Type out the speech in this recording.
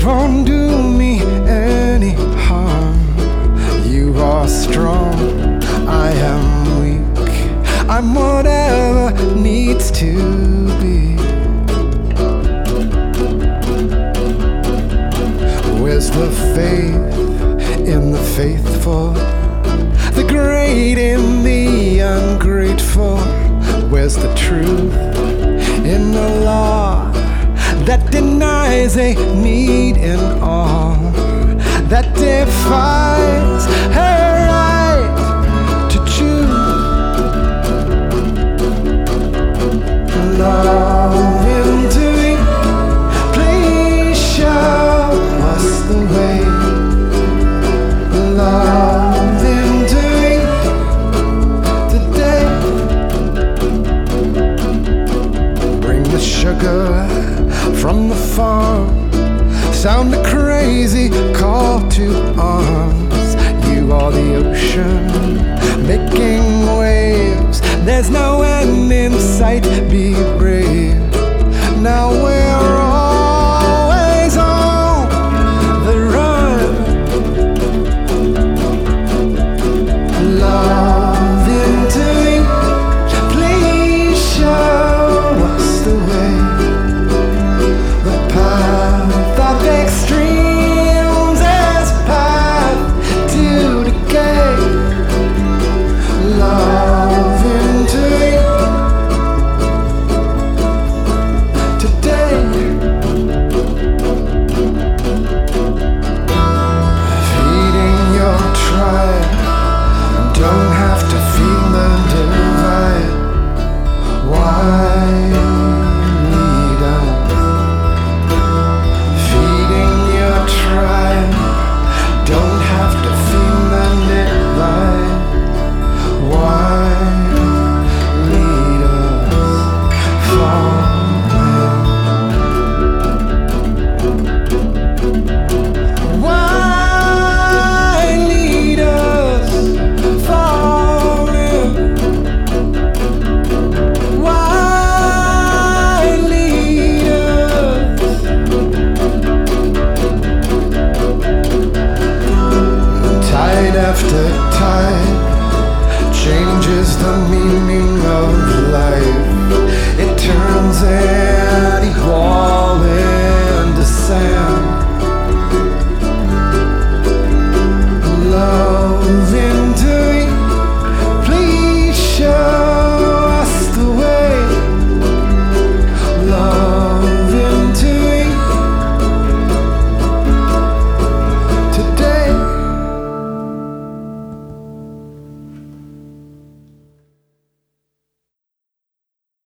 It won't do me any harm. You are strong, I am weak. I'm whatever needs to be. Where's the faith in the faithful? The great in the ungrateful? Where's the truth? Denies a need in all? That defies Sound a crazy call to arms. You are the ocean making waves. There's no end in sight. Be brave. After tide changes the meaning